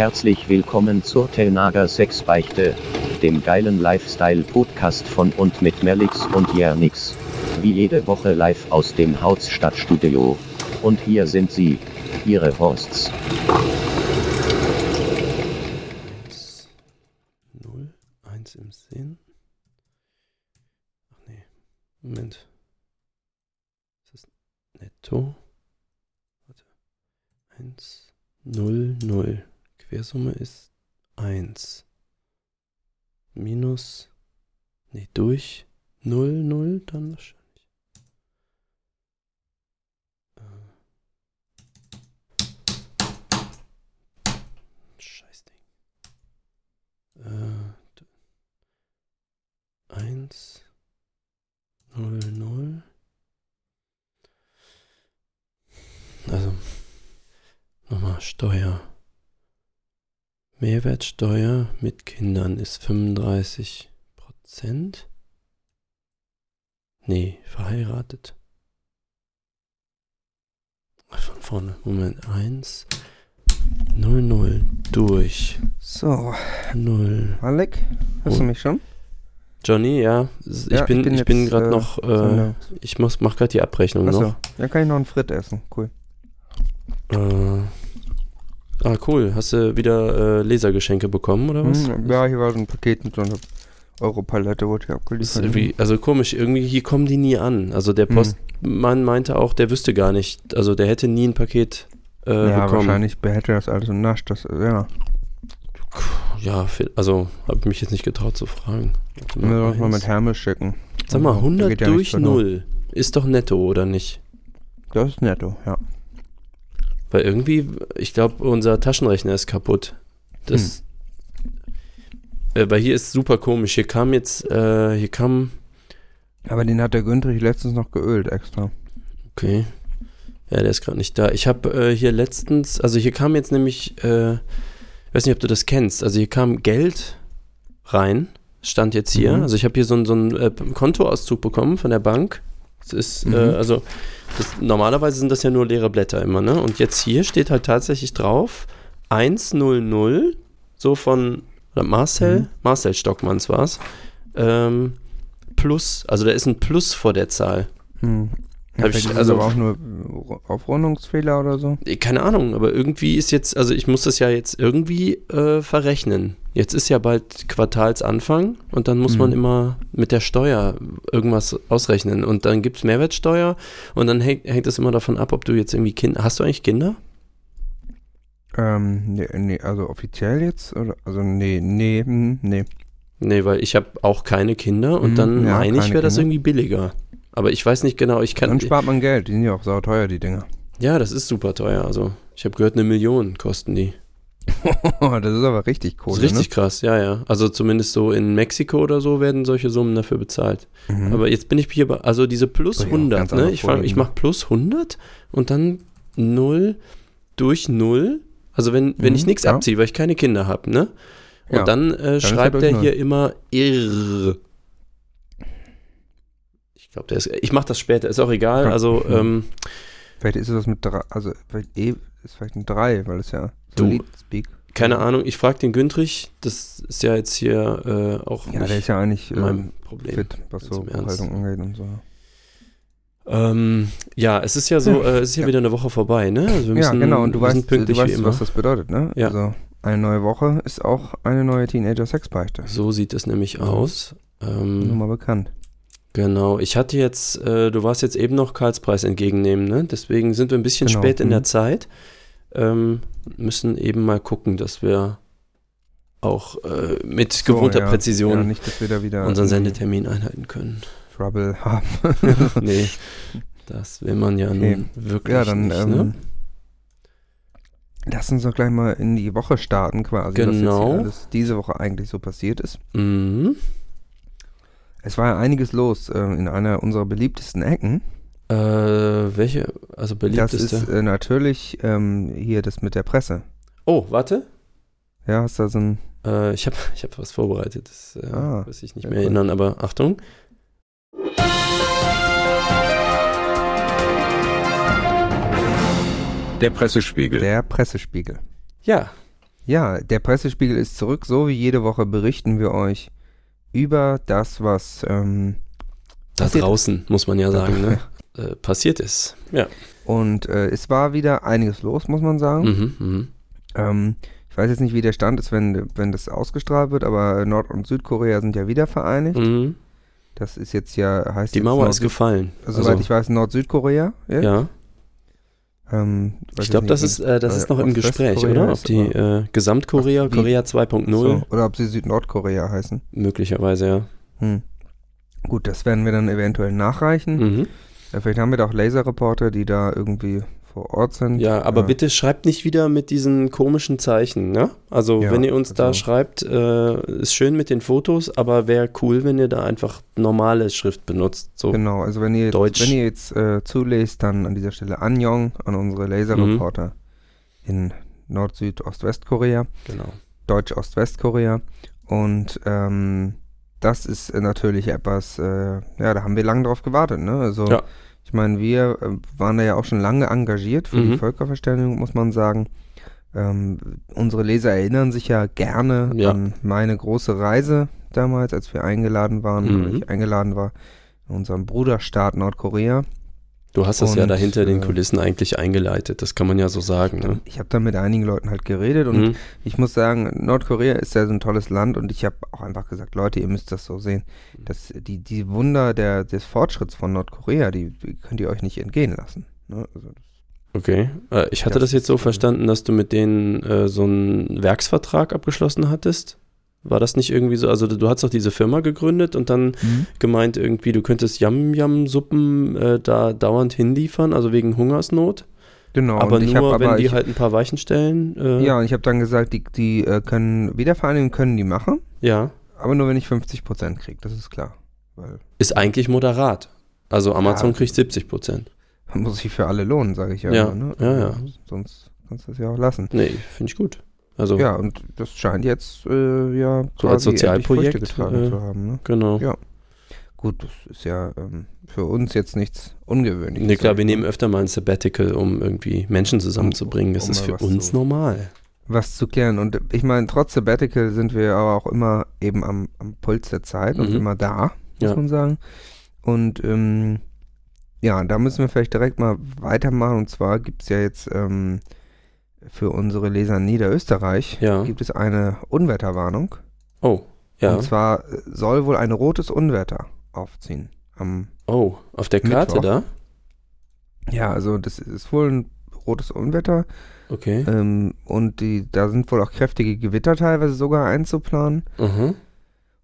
herzlich willkommen zur Telnager Sexbeichte, dem geilen Lifestyle-Podcast von und mit Melix und Jernix. Wie jede Woche live aus dem Hausstadtstudio. Und hier sind sie, ihre Hosts. 0, 1 im Sinn. Ach nee, Moment. Ist das netto? Warte. 1, 0, 0. Quersumme ist 1. Minus, nee, durch 0, 0 dann wahrscheinlich. Äh. Scheißding. Äh, 1, 0, 0. Also, nochmal Steuer. Mehrwertsteuer mit Kindern ist 35 Prozent. Nee, verheiratet. Von vorne. Moment. 1, 0, 0. Durch. So, 0. Alec, hörst du Und- mich schon? Johnny, ja. Ich Ja, bin, ich bin, jetzt, gerade äh, noch. Äh, ich muss, mach gerade die Abrechnung noch. Achso, dann kann ich noch einen Frit essen. Cool. Äh, ah, cool. Hast du wieder äh, Lasergeschenke bekommen oder was? Hm, ja, hier war so ein Paket mit so einer Europalette, wurde hier abgeliefert. also komisch, irgendwie hier kommen die nie an. Also der Hm. Postmann meinte auch, der wüsste gar nicht, also der hätte nie ein Paket äh, ja, bekommen. wahrscheinlich hätte das alles und nascht. Das, ja, Ja, also habe ich mich jetzt nicht getraut zu fragen. Wir mal eins. mit Hermes schicken. Sag mal, Da 100 geht ja durch nichts verloren. 0 ist doch netto, oder nicht? Das ist netto, ja. Weil irgendwie, ich glaube, unser Taschenrechner ist kaputt. Das. Hm. Äh, weil hier ist super komisch. Hier kam jetzt, äh, hier kam. Aber den hat der Güntrich letztens noch geölt extra. Okay. Ja, der ist gerade nicht da. Ich habe äh, hier letztens, also hier kam jetzt nämlich, äh, ich weiß nicht, ob du das kennst. Also hier kam Geld rein, stand jetzt hier. Mhm. Also ich habe hier so, einen- so einen äh, Kontoauszug bekommen von der Bank. Das ist, Mhm. äh, also das, normalerweise sind das ja nur leere Blätter immer, ne? Und jetzt hier steht halt tatsächlich drauf 100, so von Marcel, Mhm. Marcel Stockmanns war es. Ähm, plus, also da ist ein Plus vor der Zahl. Hm. Ja, Hab ich- also- aber auch nur äh, Aufrundungsfehler oder so. Eh, Keine Ahnung, aber irgendwie ist jetzt, also ich muss das ja jetzt irgendwie äh, verrechnen. Jetzt ist ja bald Quartalsanfang und dann muss man Mhm. immer mit der Steuer irgendwas ausrechnen. Und dann gibt es Mehrwertsteuer und dann hängt, hängt es immer davon ab, ob du jetzt irgendwie Kinder. Hast du eigentlich Kinder? Ähm, nee, nee, also offiziell jetzt? Oder? Also, nee, nee, hm, nee. Nee, weil ich habe auch keine Kinder und Mhm, dann ja, meine ich, wäre das irgendwie billiger. Aber ich weiß nicht genau, ich kann. Dann spart man Geld. Die sind ja auch sauteuer, die Dinger. Ja, das ist super teuer. Also, ich habe gehört, eine Million kosten die. das ist aber richtig Das cool. ist richtig krass, ja, ja. Also zumindest so in Mexiko oder so werden solche Summen dafür bezahlt. Ne? Mhm. Aber jetzt bin ich hier bei, also diese plus Oh ja, 100, ganz ne? Ich, ich mache plus 100 und dann 0 durch 0. Also wenn, wenn Mhm, ich nichts ja. abziehe, weil ich keine Kinder habe, ne? Und Ja, dann äh, er schreibt er hier immer irr. Ich glaube, der ist, ich mache das später, ist auch egal. Also, Mhm. ähm, Vielleicht ist es das mit drei, also vielleicht E ist vielleicht ein 3, weil es ja Du, Speak. keine Ahnung, ich frage den Güntrich, das ist ja jetzt hier äh, auch Ja, nicht der ist ja eigentlich mein ähm, Problem. fit, was so. Buchhaltung angeht und so. Ähm, ja, es ist ja so, äh, es ist ja, Ja. wieder eine Woche vorbei, ne? Also wir ja, müssen, genau, und du weißt, du weißt was das bedeutet, ne? Ja. Also eine neue Woche ist auch eine neue Teenager-Sexbeichte. So sieht es nämlich aus. Nur Ähm, mal bekannt. Genau, ich hatte jetzt, äh, du warst jetzt eben noch Karlspreis entgegennehmen, ne? Deswegen sind wir ein bisschen Genau, spät in der mhm. Zeit. Ähm, müssen eben mal gucken, dass wir auch äh, mit So, gewohnter ja. Ja, Präzision nicht, dass wir da wieder unseren Sendetermin einhalten können. Trouble haben. nee, das will man ja Okay. nun wirklich ja, dann nicht, ähm, ne? lass uns doch gleich mal in die Woche starten quasi, was jetzt Genau. hier alles diese Woche eigentlich so passiert ist. Mhm. Es war ja einiges los ähm, in einer unserer beliebtesten Ecken. Äh, welche, also Das beliebteste? ist äh, natürlich ähm, hier das mit der Presse. oh, warte. Ja, hast da so ein. Äh, ich habe ich hab was vorbereitet, das äh, Ah, weiß ich nicht mehr cool. erinnern, aber Achtung. Der Pressespiegel. Der Pressespiegel. Ja, Ja, der Pressespiegel ist zurück. So wie jede Woche berichten wir euch über das, was ähm, Da draußen, muss man ja sagen, ne? äh, passiert ist. Ja. Und äh, es war wieder einiges los, muss man sagen. Mhm, mhm. Ähm, ich weiß jetzt nicht, wie der Stand ist, wenn, wenn das ausgestrahlt wird, aber Nord- und Südkorea sind ja wieder vereinigt. Mhm. Das ist jetzt ja, heißt Die Mauer Nord- ist gefallen. Also, soweit ich weiß, Nord-Südkorea. ja. Ähm, Ich glaube, das ist, äh, das äh, ist noch im Gespräch, oder? Ob die äh, Gesamtkorea, wie- Korea 2.0, so, oder ob sie Süd-Nordkorea heißen. möglicherweise, ja. Hm. Gut, das werden wir dann eventuell nachreichen. Mhm. Ja, vielleicht haben wir da auch Laserreporter, die da irgendwie vor Ort sind. Ja, aber Äh, bitte schreibt nicht wieder mit diesen komischen Zeichen, ne? Also, Ja, wenn ihr uns da also- schreibt, äh, ist schön mit den Fotos, aber wäre cool, wenn ihr da einfach normale Schrift benutzt. So. Genau, also wenn ihr jetzt, Deutsch. wenn ihr jetzt äh, zulest, dann an dieser Stelle Anjong an unsere Laserreporter in Nord-, Süd-, Ost-Westkorea, Genau. Deutsch-Ost-Westkorea. Und ähm, das ist natürlich etwas, äh, ja, da haben wir lange drauf gewartet, ne? Also Ja. Ich meine, wir äh, waren da ja auch schon lange engagiert für Mhm. die Völkerverständigung, muss man sagen. Ähm, unsere Leser erinnern sich ja gerne Ja. an meine große Reise damals, als wir eingeladen waren, Mhm. ich eingeladen war, in unserem Bruderstaat Nordkorea. Du hast das ja Und, da hinter den äh, Kulissen eigentlich eingeleitet, das kann man ja so sagen, ne? Ich habe da mit einigen Leuten halt geredet und Mhm. ich muss sagen, Nordkorea ist ja so ein tolles Land und ich habe auch einfach gesagt, Leute, ihr müsst das so sehen. dass die, die Wunder der, des Fortschritts von Nordkorea, die, die könnt ihr euch nicht entgehen lassen. Ne? Also das, Okay. Äh, ich hatte Das das jetzt so verstanden, dass du mit denen äh, so einen Werksvertrag abgeschlossen hattest. War das nicht irgendwie so? Also du hast doch diese Firma gegründet und dann gemeint irgendwie, du könntest Yam-Yam-Suppen äh, da dauernd hinliefern, also wegen Hungersnot. Genau, aber ich nur, hab wenn aber, die ich, halt ein paar Weichen stellen. Äh, Ja, und ich habe dann gesagt, die, die äh, können, Wiedervereinigung können die machen, ja. aber nur wenn ich 50% kriege, das ist klar. Ist eigentlich moderat. Also Amazon Ja. kriegt 70 Prozent. muss sich für alle lohnen, sage ich ja. Ja, immer, ne? ja, ja. Sonst kannst du es ja auch lassen. Nee, finde ich gut. Also, Ja, und das scheint jetzt äh, ja So als Sozialprojekt, getragen äh, zu haben. Ne? genau. Ja. Gut, das ist ja ähm, für uns jetzt nichts Ungewöhnliches. Nee, klar, wir ich nehmen öfter mal ein Sabbatical, um irgendwie Menschen zusammenzubringen. Das um ist mal für uns zu- normal. was zu klären. Und ich meine, trotz Sabbatical sind wir aber auch immer eben am, am Puls der Zeit und Mhm. immer da, muss Ja. man sagen. Und ähm, ja, da müssen wir vielleicht direkt mal weitermachen. Und zwar gibt es ja jetzt ähm, für unsere Leser in Niederösterreich Ja. gibt es eine Unwetterwarnung. Oh, ja. Und zwar soll wohl ein rotes Unwetter aufziehen. Oh, auf der Karte Mittwoch. da? ja, also das ist wohl ein rotes Unwetter. Okay. Ähm, und die, da sind wohl auch kräftige Gewitter teilweise sogar einzuplanen. Mhm.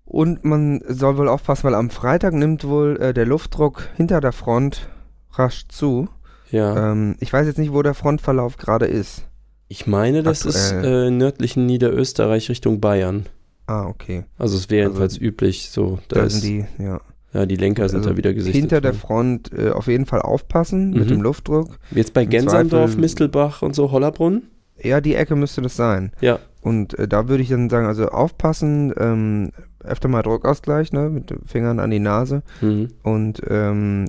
Und man soll wohl aufpassen, weil am Freitag nimmt wohl äh, der Luftdruck hinter der Front rasch zu. Ja. Ähm, ich weiß jetzt nicht, wo der Frontverlauf gerade ist. Ich meine, das ist aktuell. äh, nördlichen Niederösterreich Richtung Bayern. Ah, okay. Also es wäre Also, jedenfalls üblich so. Da, Da ist, sind die, ja. ja, die Lenker sind Also da wieder gesichtet. Hinter der. Front äh, auf jeden Fall aufpassen mit Mhm. dem Luftdruck. Jetzt bei Gensandorf, Mistelbach und so, Hollerbrunn? Ja, die Ecke müsste das sein. Ja. Und äh, da würde ich dann sagen, also aufpassen, ähm, öfter mal Druckausgleich, ne, mit den Fingern an die Nase Mhm. und ähm,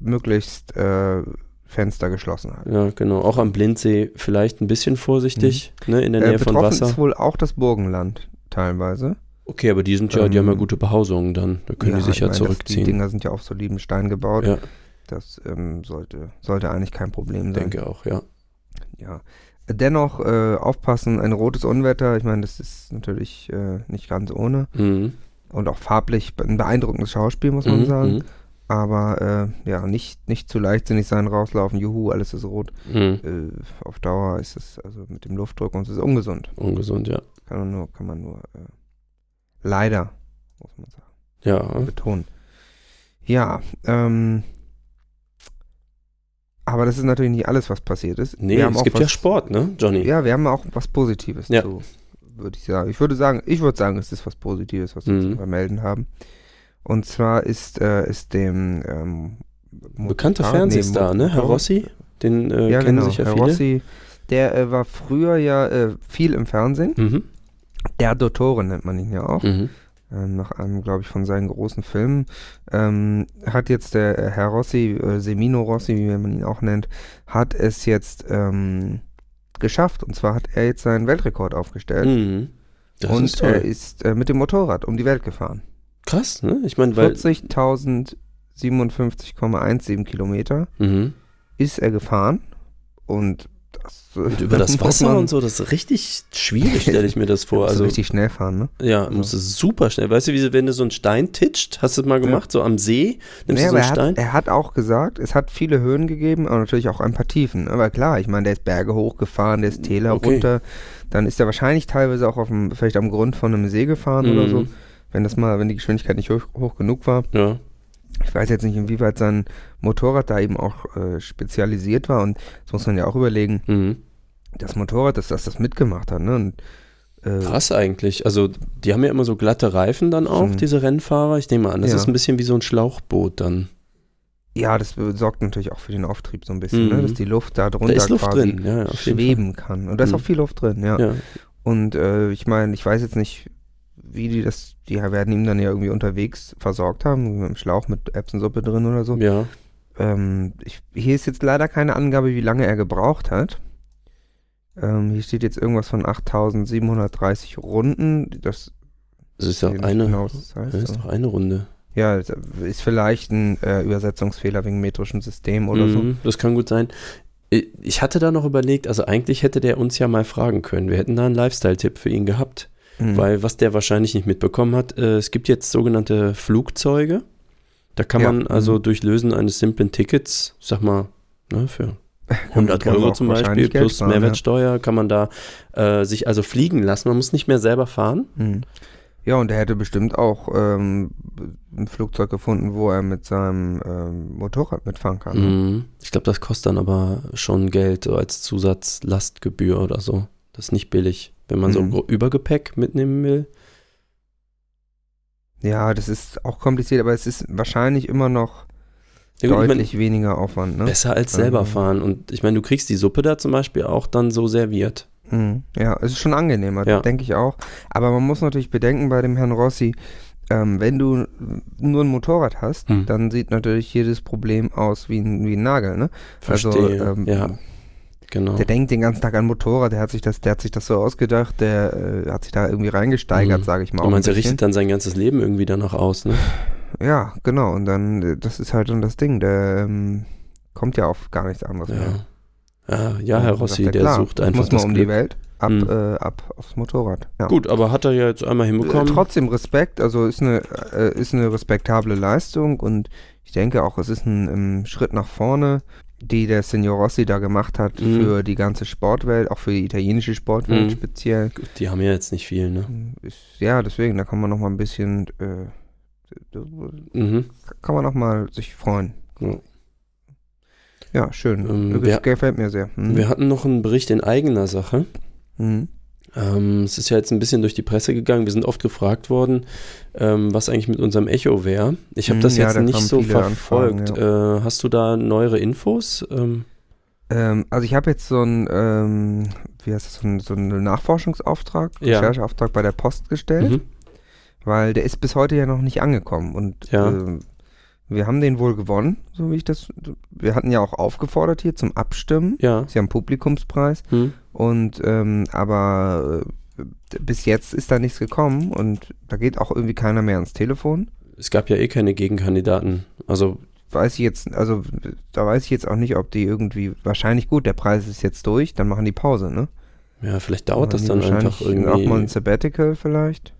möglichst äh, Fenster geschlossen halten. Ja, genau. Auch am Blindsee vielleicht ein bisschen vorsichtig, ne, in der Äh, Nähe von betroffen Wasser. ist wohl auch das Burgenland teilweise. Okay, aber die sind ja, die Ähm, haben ja gute Behausungen dann. Da können die sich ich ja meine, das- zurückziehen. Die Dinger sind ja auf soliden Stein gebaut. Ja, Das ähm, sollte, sollte eigentlich kein Problem sein. denke auch, ja. Ja. Dennoch äh, aufpassen, ein rotes Unwetter, ich meine, das ist natürlich äh, nicht ganz ohne. Mhm. Und auch farblich ein beeindruckendes Schauspiel, muss man Mhm, sagen. Aber äh, ja, nicht, nicht zu leichtsinnig sein, rauslaufen, juhu, alles ist rot. mhm. Äh, auf Dauer ist es, also mit dem Luftdruck und es ist ungesund. Ungesund, ja. Kann man nur, kann man nur äh, leider, muss man sagen, Ja, betonen. Ja, ähm, aber das ist natürlich nicht alles, was passiert ist. nee, Wir haben es auch gibt was, ja Sport, ne, Johnny? Ja, wir haben auch was Positives Ja. zu, würde ich sagen. Ich würde sagen, ich würde sagen, es ist was Positives, was wir Mhm. zu vermelden haben. Und zwar ist, äh, ist dem ähm, Bekannter Fernsehstar, nee, ne? Herr Rossi, den äh, ja, kennen genau. sich ja Herr viele. Rossi, der äh, war früher ja äh, viel im Fernsehen. Mhm. Der Dottore nennt man ihn ja auch. Mhm. ähm, nach einem, glaube ich, von seinen großen Filmen, ähm, hat jetzt der äh, Herr Rossi, äh, Semino Rossi, wie man ihn auch nennt, hat es jetzt ähm, geschafft. Und zwar hat er jetzt seinen Weltrekord aufgestellt. Mhm. Und ist toll. er ist äh, mit dem Motorrad um die Welt gefahren. Krass, ne? Ich meine, weil. 40.057,17 Kilometer Mhm. ist er gefahren. Und das, Und über das Wasser und so, das ist richtig schwierig, stelle ich mir das vor. Also, richtig schnell fahren, ne? ja, muss es super schnell. Weißt du, wie wenn du so einen Stein titscht, hast du das mal gemacht, so am See, nimmst Nee, du so einen er, Stein? hat, er hat auch gesagt, es hat viele Höhen gegeben, aber natürlich auch ein paar Tiefen. Aber klar, ich meine, der ist Berge hochgefahren, der ist Täler Okay. runter. Dann ist er wahrscheinlich teilweise auch auf dem, vielleicht am Grund von einem See gefahren oder so. Wenn das mal, wenn die Geschwindigkeit nicht hoch, hoch genug war. Ja. Ich weiß jetzt nicht, inwieweit sein Motorrad da eben auch äh, spezialisiert war. Und das muss man ja auch überlegen, Mhm. das Motorrad, dass das das mitgemacht hat. Ne? Und, äh, Krass eigentlich. Also, die haben ja immer so glatte Reifen dann auch, Mhm. diese Rennfahrer. Ich nehme an, das Ja. ist ein bisschen wie so ein Schlauchboot dann. Ja, das sorgt natürlich auch für den Auftrieb so ein bisschen, Mhm. ne? dass die Luft da drunter Da quasi ja, ja, schweben kann. Und da ist Mhm. auch viel Luft drin, ja. Ja. Und äh, ich meine, ich weiß jetzt nicht, wie die das, die werden ihm dann ja irgendwie unterwegs versorgt haben, mit einem Schlauch mit Erbsensuppe drin oder so. Ja. Ähm, ich, hier ist jetzt leider keine Angabe, wie lange er gebraucht hat. Ähm, hier steht jetzt irgendwas von 8730 Runden. Das Das ist ja eine, genau, das heißt, das ist doch eine Runde. Ja, ist vielleicht ein äh, Übersetzungsfehler wegen metrischem System oder so. Mhm, Das kann gut sein. Ich- Ich hatte da noch überlegt, also eigentlich hätte der uns ja mal fragen können. Wir hätten da einen Lifestyle-Tipp für ihn gehabt. Mhm. Weil was der wahrscheinlich nicht mitbekommen hat, äh, es gibt jetzt sogenannte Flugzeuge. Da kann Ja, man also mhm. durch Lösen eines simplen Tickets, sag mal, ne, für Kann man- 100 kann man Euro zum Beispiel plus ja. Mehrwertsteuer, kann man da äh, sich also fliegen lassen. Man muss nicht mehr selber fahren. Mhm. Ja, und er hätte bestimmt auch ähm, ein Flugzeug gefunden, wo er mit seinem ähm, Motorrad mitfahren kann. ne? Mhm. Ich glaube, das kostet dann aber schon Geld so als Zusatzlastgebühr oder so. Das ist nicht billig, wenn man so Mhm. gro- Übergepäck mitnehmen will. Ja, das ist auch kompliziert, aber es ist wahrscheinlich immer noch Ja, gut, ich mein, deutlich weniger Aufwand. Ne? besser als selber Ähm. fahren. Und ich meine, du kriegst die Suppe da zum Beispiel auch dann so serviert. Mhm. Ja, es ist schon angenehmer, Ja. denke ich auch. Aber man muss natürlich bedenken bei dem Herrn Rossi, ähm, wenn du nur ein Motorrad hast, Hm. dann sieht natürlich jedes Problem aus wie ein, wie ein Nagel. Ne? Verstehe. Also, ähm, ja, genau. Der denkt den ganzen Tag an Motorrad, der hat sich das, der hat sich das so ausgedacht, der äh, hat sich da irgendwie reingesteigert, Mhm. sage ich mal. Ein er richtet dann sein ganzes Leben irgendwie danach aus, ne? Ja, genau. Und dann, äh, das ist halt dann das Ding, der ähm, kommt ja auf gar nichts anderes mehr. Ja. Ja, ja, Herr Und Rossi, er, der klar, sucht einfach muss mal das um Glück. die Welt, ab, Mhm. äh, ab aufs Motorrad. Ja. Gut, aber hat er ja jetzt einmal Äh, hinbekommen. trotzdem Respekt, also ist eine, äh, ist eine respektable Leistung und ich denke auch, es ist ein ähm, Schritt nach vorne, die der Signor Rossi da gemacht hat Mhm. für die ganze Sportwelt, auch für die italienische Sportwelt Mhm. speziell. Die haben ja jetzt nicht viel, ne? Ist, ja, deswegen, da kann man noch mal ein bisschen, äh, Mhm. kann man noch mal sich freuen. Ja. Ja, schön. Ähm, wir- gefällt mir sehr. Mhm. Wir hatten noch einen Bericht in eigener Sache. Mhm. Ähm, es ist ja jetzt ein bisschen durch die Presse gegangen. Wir sind oft gefragt worden, ähm, was eigentlich mit unserem Echo wäre. Ich habe Mhm, das ja, jetzt da nicht so verfolgt. Anfragen, äh, hast du da neuere Infos? Ähm, Ähm, also ich habe jetzt so einen, ähm, wie heißt das, so einen, so einen Nachforschungsauftrag, Ja. Rechercheauftrag bei der Post gestellt, mhm. weil der ist bis heute ja noch nicht angekommen und Ja. ähm, wir haben den wohl gewonnen, so wie ich das, wir hatten ja auch aufgefordert hier zum Abstimmen, Ja. ist ja ein Publikumspreis Hm. und ähm, aber äh, bis jetzt ist da nichts gekommen und da geht auch irgendwie keiner mehr ans Telefon. Es gab ja eh keine Gegenkandidaten. Also, weiß ich jetzt, also da weiß ich jetzt auch nicht, ob die irgendwie, wahrscheinlich gut, der Preis ist jetzt durch, dann machen die Pause, ne? ja, vielleicht dauert das dann einfach wahrscheinlich Auch mal ein irgendwie. Sabbatical vielleicht.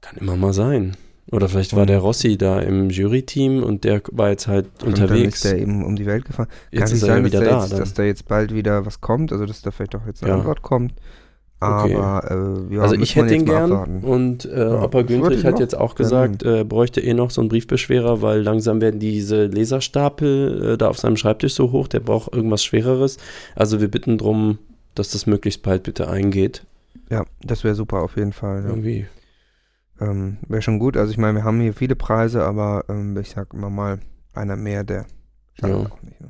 Kann immer mal sein. Oder vielleicht war Und- der Rossi da im Jury-Team und der war jetzt halt Und dann unterwegs. ist der eben um die Welt gefahren. Kann Jetzt nicht ist er ja sein, dass, wieder da da. jetzt, Dann. dass da jetzt bald wieder was kommt, also dass da vielleicht auch jetzt eine Ja. Antwort kommt. Okay. Aber äh, ja, also ich hätte ihn gern abwarten. und äh, Ja, Opa ihn hat jetzt auch gesagt, äh, bräuchte eh noch so einen Briefbeschwerer, weil langsam werden diese Laserstapel äh, da auf seinem Schreibtisch so hoch, der braucht irgendwas Schwereres. Also wir bitten drum, dass das möglichst bald bitte eingeht. Ja, das wäre super auf jeden Fall. Ja. Irgendwie. Ähm, wäre schon gut. Also ich meine, wir haben hier viele Preise, aber ähm, ich sag immer mal, einer mehr, der schadet Ja. auch nicht. Ne?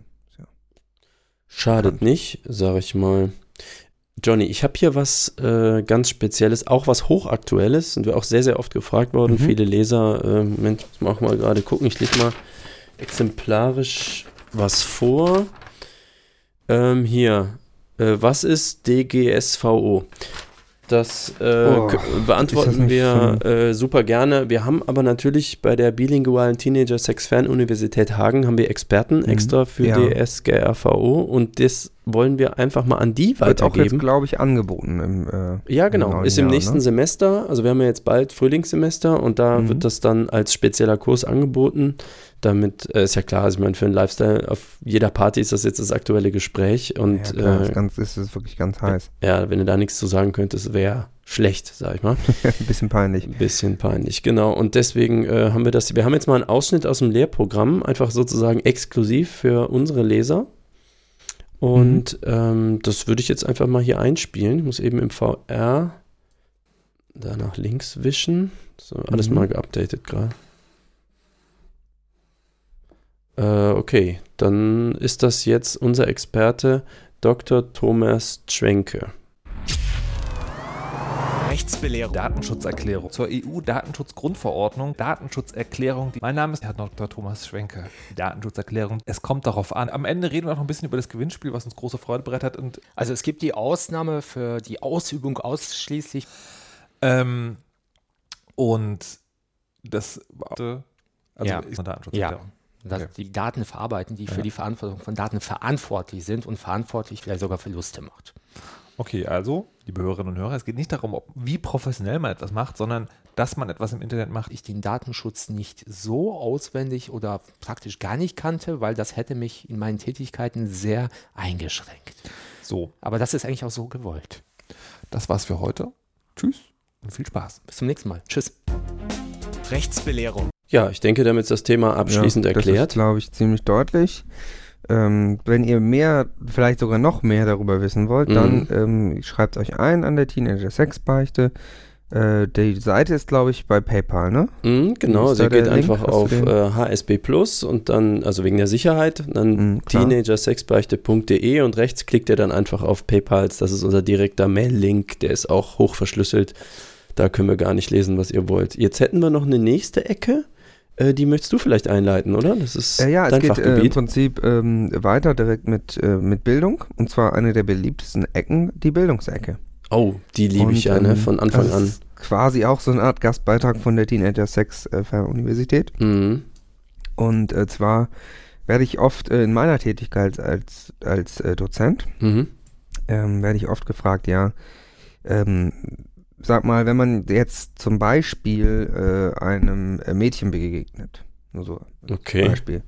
Schadet nicht, sag ich mal. Johnny, ich habe hier was äh, ganz Spezielles, auch was Hochaktuelles, sind wir auch sehr, sehr oft gefragt worden. Mhm. Viele Leser, äh, Moment, ich muss auch mal gerade gucken, ich lege mal exemplarisch was vor. Ähm, hier, Äh, was ist DGSVO? Das äh, Oh, beantworten das wir äh, super gerne. Wir haben aber natürlich bei der bilingualen Teenager Sex Fernuniversität Hagen haben wir Experten Mhm. extra für Ja. DSGRVO und das wollen wir einfach mal an die Wird auch jetzt, weitergeben. glaube ich, angeboten. Im, äh, Ja, genau. neuen Ist im Jahr, nächsten ne? Semester. Also wir haben ja jetzt bald Frühlingssemester und da Mhm. wird das dann als spezieller Kurs angeboten. Damit äh, ist ja klar, also ich meine, für einen Lifestyle auf jeder Party ist das jetzt das aktuelle Gespräch. Und ja, klar, äh, ist, ganz, ist es wirklich ganz heiß. ja, wenn du da nichts zu sagen könntest, wäre schlecht, sag ich mal. Ein bisschen peinlich. Ein bisschen peinlich, genau. Und deswegen äh, haben wir das. Wir haben jetzt mal einen Ausschnitt aus dem Lehrprogramm, einfach sozusagen exklusiv für unsere Leser. Und ähm, das würde ich jetzt einfach mal hier einspielen. Ich muss eben im VR da nach links wischen. So, alles Mhm. mal geupdatet gerade. Äh, okay, dann ist das jetzt unser Experte Dr. Thomas Schwenke. Rechtsbelehrung. Datenschutzerklärung zur EU-Datenschutzgrundverordnung. Datenschutzerklärung. Mein Name ist Herr Dr. Thomas Schwenke. Datenschutzerklärung. Es kommt darauf an. Am Ende reden wir noch ein bisschen über das Gewinnspiel, was uns große Freude bereitet hat. Und Also es gibt die Ausnahme für die Ausübung ausschließlich. Ähm, und das also Ja. ist eine Datenschutzerklärung. dass Okay. die Daten verarbeiten, die für die Verantwortung von Daten verantwortlich sind und verantwortlich vielleicht sogar Verluste macht. Okay, also, liebe Hörerinnen und Hörer, es geht nicht darum, ob, wie professionell man etwas macht, sondern dass man etwas im Internet macht. Ich den Datenschutz nicht so auswendig oder praktisch gar nicht kannte, weil das hätte mich in meinen Tätigkeiten sehr eingeschränkt. So, Aber das ist eigentlich auch so gewollt. das war's für heute. Tschüss und viel Spaß. Bis zum nächsten Mal. Tschüss. Rechtsbelehrung. Ja, ich denke, damit ist das Thema abschließend ja, Das ist, erklärt. glaube ich, ziemlich deutlich. Ähm, wenn ihr mehr, vielleicht sogar noch mehr darüber wissen wollt, Mhm. dann ähm, schreibt euch ein an der Teenager Sexbeichte. Äh, die Seite ist, glaube ich, bei PayPal, ne? Mhm, genau, ihr geht Link? einfach du auf äh, HSB Plus und dann, also wegen der Sicherheit, dann Mhm, teenagersexbeichte.de und rechts klickt ihr dann einfach auf PayPals. Das ist unser direkter Mail-Link, der ist auch hoch verschlüsselt. Da können wir gar nicht lesen, was ihr wollt. Jetzt hätten wir noch eine nächste Ecke. Äh, die möchtest du vielleicht einleiten, oder? Das ist Äh, ja, es dein geht äh, im Fachgebiet. Prinzip ähm, weiter direkt mit, äh, mit Bildung. Und zwar eine der beliebtesten Ecken, die Bildungsecke. oh, die liebe ich ja, ne? ähm, Von Anfang das an. Ist quasi auch so eine Art Gastbeitrag von der Teenager Sex äh, Fernuniversität. Mhm. Und äh, zwar werde ich oft in meiner Tätigkeit als, als Dozent, Mhm. ähm, werde ich oft gefragt, ja, ähm, sag mal, wenn man jetzt zum Beispiel äh, einem äh, Mädchen begegnet, nur so Okay. Beispiel,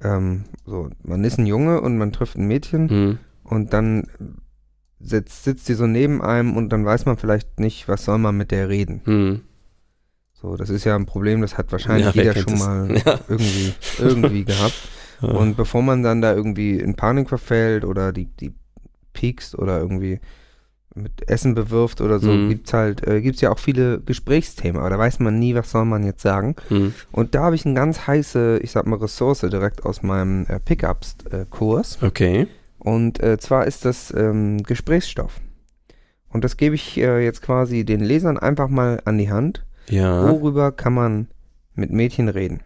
ähm, so, man ist ein Junge und man trifft ein Mädchen Mhm. und dann sitzt, sitzt die so neben einem und dann weiß man vielleicht nicht, was soll man mit der reden. Mhm. So, das ist ja ein Problem, das hat wahrscheinlich Ja, jeder schon das? mal Ja. irgendwie, irgendwie gehabt. Ja. Und bevor man dann da irgendwie in Panik verfällt oder die, die piekst oder irgendwie mit Essen bewirft oder so, Mhm. gibt's halt, äh, gibt's ja auch viele Gesprächsthemen, aber da weiß man nie, was soll man jetzt sagen. Mhm. Und da habe ich eine ganz heiße, ich sag mal, Ressource direkt aus meinem äh, Pickups-Kurs. Okay. Und äh, zwar ist das ähm, Gesprächsstoff. Und das gebe ich äh, jetzt quasi den Lesern einfach mal an die Hand. Ja. Worüber kann man mit Mädchen reden?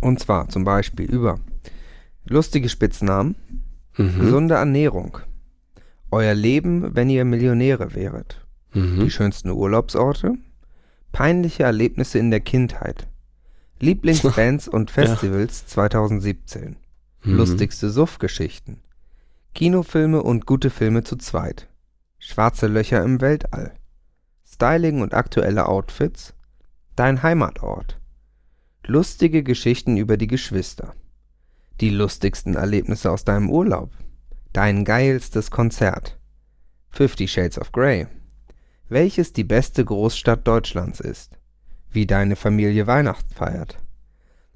Und zwar zum Beispiel über lustige Spitznamen, Mhm. gesunde Ernährung, euer Leben, wenn ihr Millionäre wäret, die Mhm. schönsten Urlaubsorte, peinliche Erlebnisse in der Kindheit, Lieblingsbands und Festivals 2017, Mhm. lustigste Suff-Geschichten, Kinofilme und gute Filme zu zweit, schwarze Löcher im Weltall, Styling und aktuelle Outfits, dein Heimatort, lustige Geschichten über die Geschwister, die lustigsten Erlebnisse aus deinem Urlaub, dein geilstes Konzert, Fifty Shades of Grey, welches die beste Großstadt Deutschlands ist, wie deine Familie Weihnachten feiert,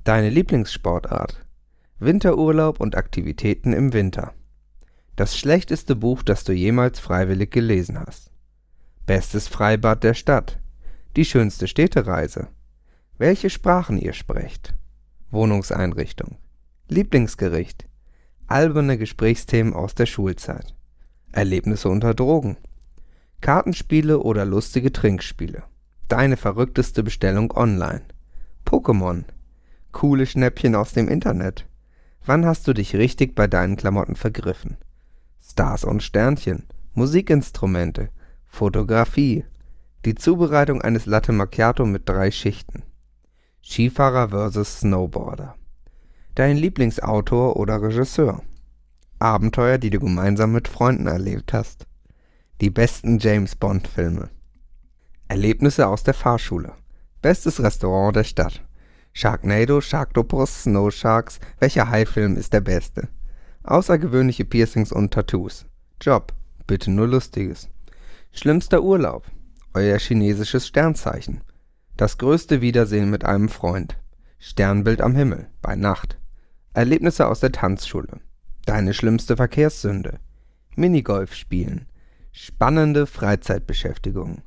deine Lieblingssportart, Winterurlaub und Aktivitäten im Winter, das schlechteste Buch, das du jemals freiwillig gelesen hast, bestes Freibad der Stadt, die schönste Städtereise, welche Sprachen ihr sprecht, Wohnungseinrichtung, Lieblingsgericht, alberne Gesprächsthemen aus der Schulzeit, Erlebnisse unter Drogen, Kartenspiele oder lustige Trinkspiele, deine verrückteste Bestellung online, Pokémon, coole Schnäppchen aus dem Internet, wann hast du dich richtig bei deinen Klamotten vergriffen, Stars und Sternchen, Musikinstrumente, Fotografie, die Zubereitung eines Latte Macchiato mit drei Schichten, Skifahrer vs. Snowboarder, dein Lieblingsautor oder Regisseur, Abenteuer, die du gemeinsam mit Freunden erlebt hast, die besten James Bond Filme, Erlebnisse aus der Fahrschule, bestes Restaurant der Stadt, Sharknado, Sharktopus, Snow Sharks, welcher Haifilm ist der beste? Außergewöhnliche Piercings und Tattoos. Job, bitte nur lustiges. Schlimmster Urlaub, euer chinesisches Sternzeichen. Das größte Wiedersehen mit einem Freund. Sternbild am Himmel, bei Nacht. Erlebnisse aus der Tanzschule. Deine schlimmste Verkehrssünde. Minigolf spielen. Spannende Freizeitbeschäftigung.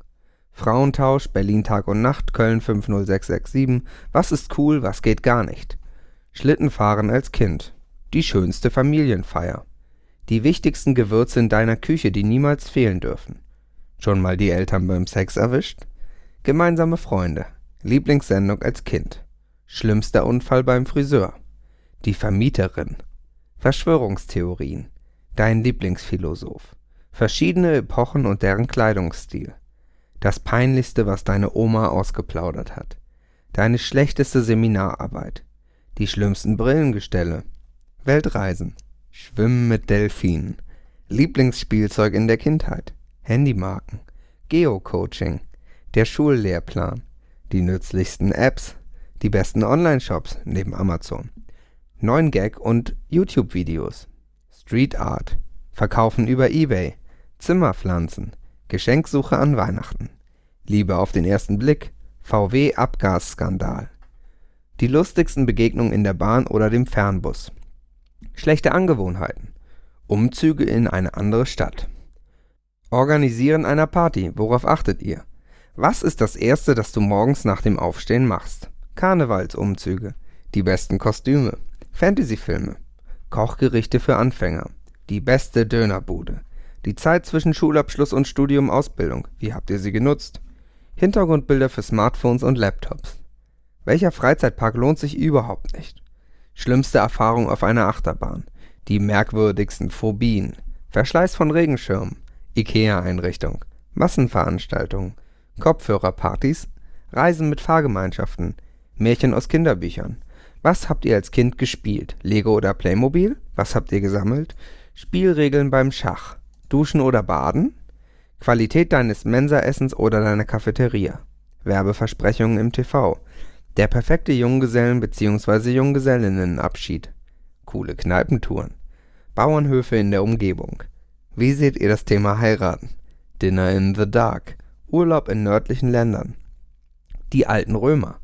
Frauentausch, Berlin Tag und Nacht, Köln 50667. Was ist cool, was geht gar nicht? Schlittenfahren als Kind. Die schönste Familienfeier. Die wichtigsten Gewürze in deiner Küche, die niemals fehlen dürfen. Schon mal die Eltern beim Sex erwischt? Gemeinsame Freunde. Lieblingssendung als Kind. Schlimmster Unfall beim Friseur. Die Vermieterin. Verschwörungstheorien. Dein Lieblingsphilosoph. Verschiedene Epochen und deren Kleidungsstil. Das Peinlichste, was deine Oma ausgeplaudert hat. Deine schlechteste Seminararbeit. Die schlimmsten Brillengestelle. Weltreisen. Schwimmen mit Delfinen. Lieblingsspielzeug in der Kindheit. Handymarken. Geocoaching. Der Schullehrplan. Die nützlichsten Apps. Die besten Online-Shops neben Amazon. 9 Gag und YouTube-Videos. Street Art. Verkaufen über Ebay. Zimmerpflanzen. Geschenksuche an Weihnachten. Liebe auf den ersten Blick. VW-Abgasskandal. Die lustigsten Begegnungen in der Bahn oder dem Fernbus. Schlechte Angewohnheiten. Umzüge in eine andere Stadt. Organisieren einer Party. Worauf achtet ihr? Was ist das Erste, das du morgens nach dem Aufstehen machst? Karnevalsumzüge. Die besten Kostüme. Fantasyfilme. Kochgerichte für Anfänger. Die beste Dönerbude. Die Zeit zwischen Schulabschluss und Studium Ausbildung. Wie habt ihr sie genutzt? Hintergrundbilder für Smartphones und Laptops. Welcher Freizeitpark lohnt sich überhaupt nicht? Schlimmste Erfahrung auf einer Achterbahn. Die merkwürdigsten Phobien. Verschleiß von Regenschirmen. IKEA-Einrichtung. Massenveranstaltungen. Kopfhörerpartys. Reisen mit Fahrgemeinschaften. Märchen aus Kinderbüchern. Was habt ihr als Kind gespielt? Lego oder Playmobil? Was habt ihr gesammelt? Spielregeln beim Schach. Duschen oder Baden? Qualität deines Mensaessens oder deiner Cafeteria. Werbeversprechungen im TV. Der perfekte Junggesellen- bzw. Junggesellinnenabschied. Coole Kneipentouren. Bauernhöfe in der Umgebung. Wie seht ihr das Thema heiraten? Dinner in the Dark. Urlaub in nördlichen Ländern. Die alten Römer.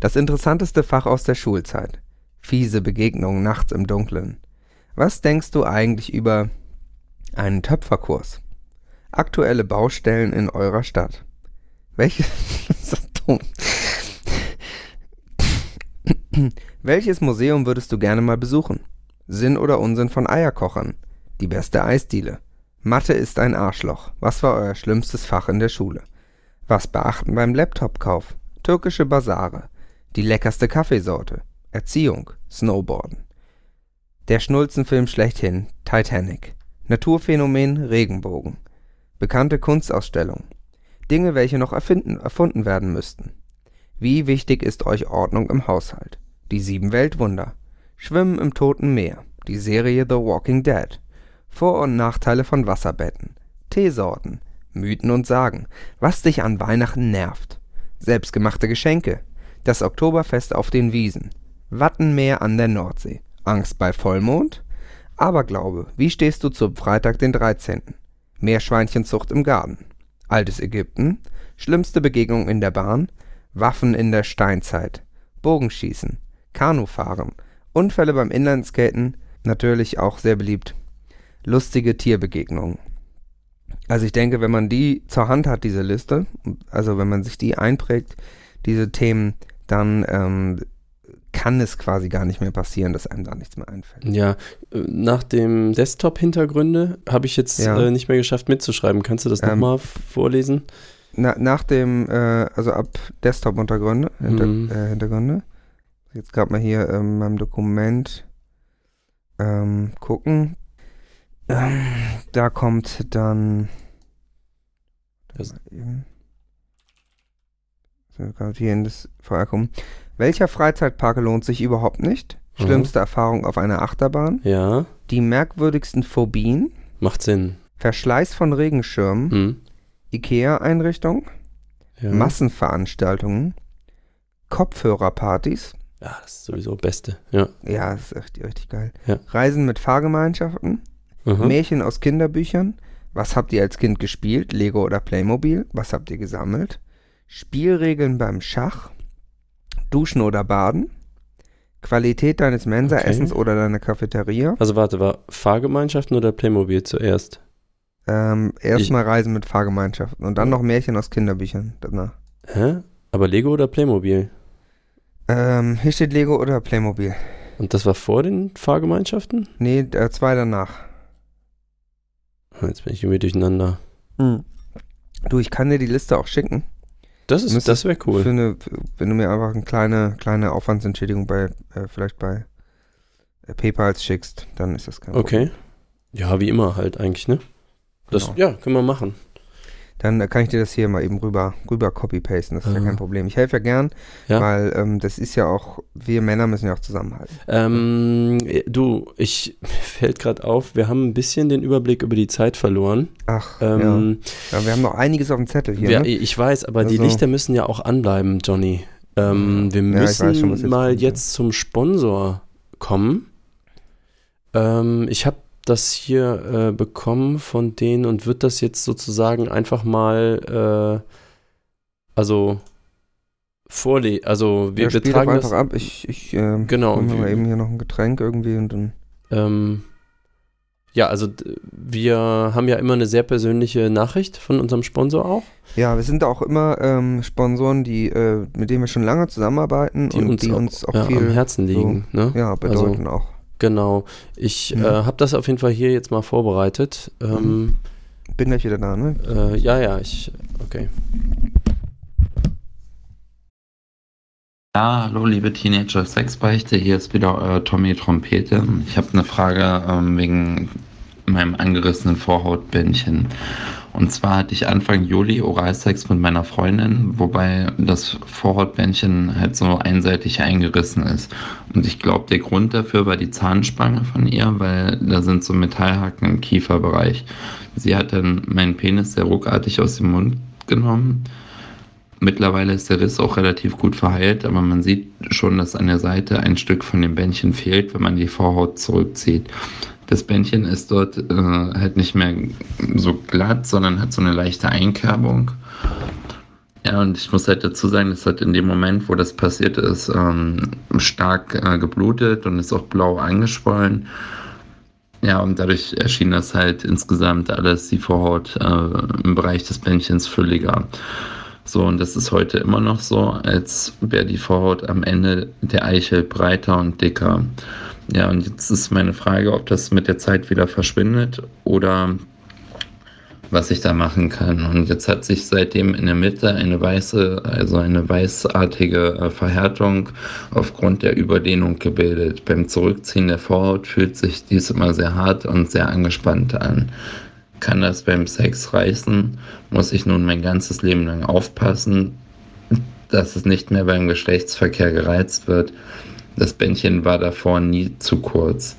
Das interessanteste Fach aus der Schulzeit. Fiese Begegnungen nachts im Dunkeln. Was denkst du eigentlich über einen Töpferkurs? Aktuelle Baustellen in eurer Stadt. Welches Welches Museum würdest du gerne mal besuchen? Sinn oder Unsinn von Eierkochern? Die beste Eisdiele. Mathe ist ein Arschloch. Was war euer schlimmstes Fach in der Schule? Was beachten beim Laptopkauf? Türkische Basare. Die leckerste Kaffeesorte. Erziehung. Snowboarden. Der Schnulzenfilm schlechthin. Titanic. Naturphänomen. Regenbogen. Bekannte Kunstausstellung. Dinge, welche noch erfinden, erfunden werden müssten. Wie wichtig ist euch Ordnung im Haushalt? Die sieben Weltwunder. Schwimmen im Toten Meer. Die Serie The Walking Dead. Vor- und Nachteile von Wasserbetten. Teesorten. Mythen und Sagen. Was dich an Weihnachten nervt. Selbstgemachte Geschenke. Das Oktoberfest auf den Wiesen. Wattenmeer an der Nordsee. Angst bei Vollmond? Aberglaube. Wie stehst du zum Freitag, den 13.? Meerschweinchenzucht im Garten. Altes Ägypten. Schlimmste Begegnung in der Bahn. Waffen in der Steinzeit. Bogenschießen. Kanufahren. Unfälle beim Inlineskaten. Natürlich auch sehr beliebt. Lustige Tierbegegnungen. Also ich denke, wenn man die zur Hand hat, diese Liste, also wenn man sich die einprägt, diese Themen, dann ähm, kann es quasi gar nicht mehr passieren, dass einem da nichts mehr einfällt. Ja, äh, nach dem Desktop-Hintergründe habe ich jetzt Ja. äh, nicht mehr geschafft mitzuschreiben. Kannst du das Ähm, nochmal vorlesen? Na, nach dem, äh, also ab Desktop-Untergründe, Hinter, Mhm. äh, Hintergründe. Jetzt gerade mal hier ähm, in meinem Dokument ähm, gucken. Ähm, da kommt dann. Das- hier in das Vorkommen. Welcher Freizeitpark lohnt sich überhaupt nicht? Mhm. Schlimmste Erfahrung auf einer Achterbahn. Ja, Die merkwürdigsten Phobien. macht Sinn. Verschleiß von Regenschirmen. Hm. Ikea-Einrichtung. Ja. Massenveranstaltungen. Kopfhörerpartys. ja, das ist sowieso Beste. Ja. Ja, das ist richtig, richtig geil. Ja. Reisen mit Fahrgemeinschaften. Aha. Märchen aus Kinderbüchern. Was habt ihr als Kind gespielt? Lego oder Playmobil? Was habt ihr gesammelt? Spielregeln beim Schach. Duschen oder Baden. Qualität deines Mensaessens oder deiner Cafeteria. Also warte, war Fahrgemeinschaften oder Playmobil zuerst? Ähm, Erstmal Reisen mit Fahrgemeinschaften und dann noch Märchen aus Kinderbüchern danach. Hä? Aber Lego oder Playmobil? Ähm, hier steht Lego oder Playmobil. Und das war vor den Fahrgemeinschaften? Nee, äh, zwei danach. Jetzt bin ich irgendwie durcheinander. Du, ich kann dir die Liste auch schicken. Das ist, das wäre Für cool. eine, wenn du mir einfach eine kleine, kleine Aufwandsentschädigung bei, äh, vielleicht bei äh, PayPal schickst, dann ist das kein Problem. Okay. Ja, wie immer halt eigentlich, ne? Das, Genau. ja, können wir machen. Dann äh, kann ich dir das hier mal eben rüber, rüber copy-pasten, das ist ja Ah. kein Problem. Ich helfe ja gern, Ja. weil ähm, das ist ja auch, wir Männer müssen ja auch zusammenhalten. Ähm, du, ich fällt gerade auf, wir haben ein bisschen den Überblick über die Zeit verloren. Ach, Ähm, ja. ja. Wir haben noch einiges auf dem Zettel hier, wir, ne? Ich weiß, aber die Also- Lichter müssen ja auch anbleiben, Johnny. Ähm, wir Ja, müssen schon, jetzt mal kommt, ja. jetzt zum Sponsor kommen. Ähm, ich habe das hier äh, bekommen von denen und wird das jetzt sozusagen einfach mal, äh, also vorlesen. Also wir ja, betragen einfach das. ab. Ich, ich ähm, Genau. hol mir eben hier noch ein Getränk irgendwie und dann. Ähm, ja, also wir haben ja immer eine sehr persönliche Nachricht von unserem Sponsor auch, Ja, wir sind auch immer ähm, Sponsoren, die, äh, mit denen wir schon lange zusammenarbeiten die und uns die auch, uns auch ja, viel am Herzen so- liegen. ne? ja, bedeuten auch. Genau. Ich Mhm. äh, habe das auf jeden Fall hier jetzt mal vorbereitet. Ähm, Bin gleich wieder da, ne? äh, ja, ja, ich. Okay. Ja, hallo liebe Teenager Sexbeichte, hier ist wieder euer Tommy Trompete. Ich habe eine Frage ähm, wegen meinem angerissenen Vorhautbändchen. Und zwar hatte ich Anfang Juli Oralsex mit meiner Freundin, wobei das Vorhautbändchen halt so einseitig eingerissen ist. Und ich glaube, der Grund dafür war die Zahnspange von ihr, weil da sind so Metallhaken im Kieferbereich. Sie hat dann meinen Penis sehr ruckartig aus dem Mund genommen Mittlerweile ist der Riss auch relativ gut verheilt, aber man sieht schon, dass an der Seite ein Stück von dem Bändchen fehlt, wenn man die Vorhaut zurückzieht. Das Bändchen ist dort äh, halt nicht mehr so glatt, sondern hat so eine leichte Einkerbung. Ja, und ich muss halt dazu sagen, das hat in dem Moment, wo das passiert ist, ähm, stark äh, geblutet und ist auch blau angeschwollen. Ja, und dadurch erschien das halt insgesamt alles, die Vorhaut äh, im Bereich des Bändchens fülliger. So, und das ist heute immer noch so, als wäre die Vorhaut am Ende der Eichel breiter und dicker. Ja, und jetzt ist meine Frage, ob das mit der Zeit wieder verschwindet oder was ich da machen kann. Und jetzt hat sich seitdem in der Mitte eine weiße, also eine weißartige äh, Verhärtung aufgrund der Überdehnung gebildet. Beim Zurückziehen der Vorhaut fühlt sich dies immer sehr hart und sehr angespannt an. Kann das beim Sex reißen? Muss ich nun mein ganzes Leben lang aufpassen, dass es nicht mehr beim Geschlechtsverkehr gereizt wird? Das Bändchen war davor nie zu kurz.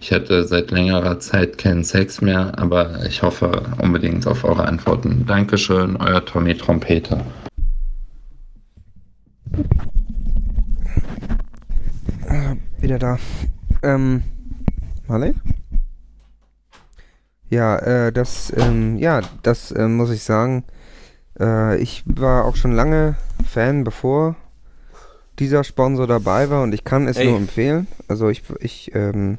Ich hatte seit längerer Zeit keinen Sex mehr, aber ich hoffe unbedingt auf eure Antworten. Dankeschön, euer Tommy Trompeter. Äh, wieder da. Ähm, Marlene? Ja, äh, das, ähm, ja, das äh, muss ich sagen. Äh, ich war auch schon lange Fan, bevor dieser Sponsor dabei war und ich kann es Ey. nur empfehlen. Also ich, ich ähm,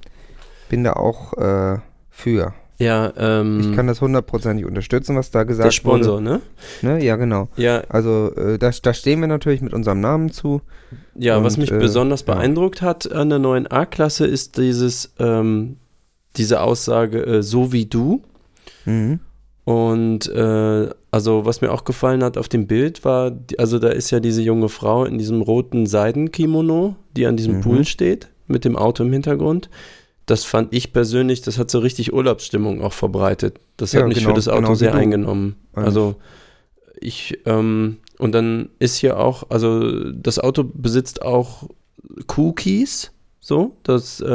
bin da auch äh, für. Ja, ähm, Ich kann das hundertprozentig unterstützen, was da gesagt der Sponsor, ne? wurde. Ne? Ja, genau. Ja, Also äh, da, da stehen wir natürlich mit unserem Namen zu. ja, was Und, mich äh, besonders ja. beeindruckt hat an der neuen A-Klasse ist dieses, ähm, diese Aussage, äh, so wie du. Mhm. Und äh, also was mir auch gefallen hat auf dem Bild war, also da ist ja diese junge Frau in diesem roten Seidenkimono, die an diesem Mhm. Pool steht, mit dem Auto im Hintergrund. das fand ich persönlich, das hat so richtig Urlaubsstimmung auch verbreitet. Das hat Ja, mich genau, für das Auto genau sehr du. eingenommen. Also ich, ähm, und dann ist hier auch, also das Auto besitzt auch Cookies, so, das äh,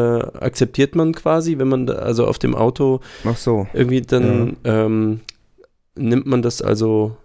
akzeptiert man quasi, wenn man da, also auf dem Auto so. irgendwie dann ähm, nimmt man das also,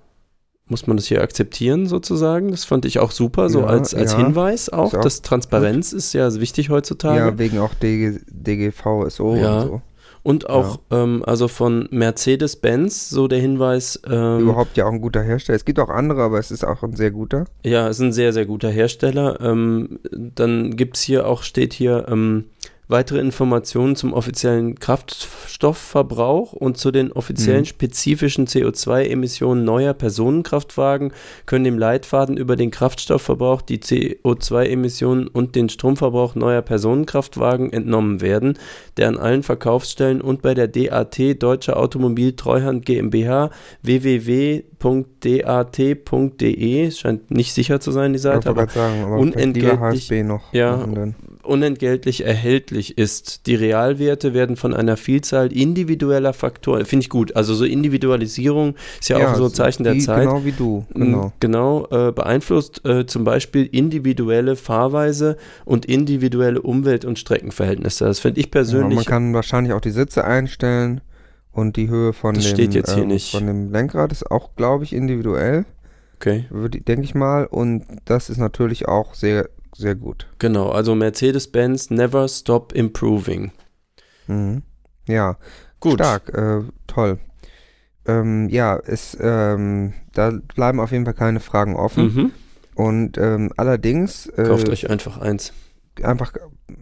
muss man das hier akzeptieren sozusagen. Das fand ich auch super, so Ja, als, als ja. Hinweis auch. Ist auch dass Transparenz ist ja wichtig heutzutage. Ja, wegen auch DG, DGVSO Ja. und so. Und auch, ähm, also von Mercedes-Benz, so der Hinweis, ähm, Überhaupt ja auch ein guter Hersteller. Es gibt auch andere, aber es ist auch ein sehr guter. ja, ist ein sehr, sehr guter Hersteller. Ähm, dann gibt es hier auch, steht hier, ähm, weitere Informationen zum offiziellen Kraftstoffverbrauch und zu den offiziellen Mhm. spezifischen CO2-Emissionen neuer Personenkraftwagen können dem Leitfaden über den Kraftstoffverbrauch, die CO2-Emissionen und den Stromverbrauch neuer Personenkraftwagen entnommen werden, der an allen Verkaufsstellen und bei der DAT Deutsche Automobil Treuhand GmbH www.dat.de scheint nicht sicher zu sein, die Seite, aber sagen, aber unentgeltlich- HSB noch. Ja. Unentgeltlich erhältlich ist. Die Realwerte werden von einer Vielzahl individueller Faktoren, finde ich gut, also so Individualisierung ist ja, auch so Zeichen der Zeit. Genau wie du, Mm, genau. Genau, äh, beeinflusst äh, zum Beispiel individuelle Fahrweise und individuelle Umwelt- und Streckenverhältnisse. Das finde ich Ja, persönlich. man kann wahrscheinlich auch die Sitze einstellen und die Höhe von, Das dem, nicht. von dem Lenkrad ist auch, glaube ich, individuell, okay, denke ich mal. Und das ist natürlich auch sehr, sehr gut. genau. Also Mercedes-Benz Never Stop Improving. Mhm. Ja, Gut. stark, äh, toll. Ähm, ja, es, ähm, da bleiben auf jeden Fall keine Fragen offen. Mhm. Und ähm, allerdings äh, Kauft euch einfach eins. einfach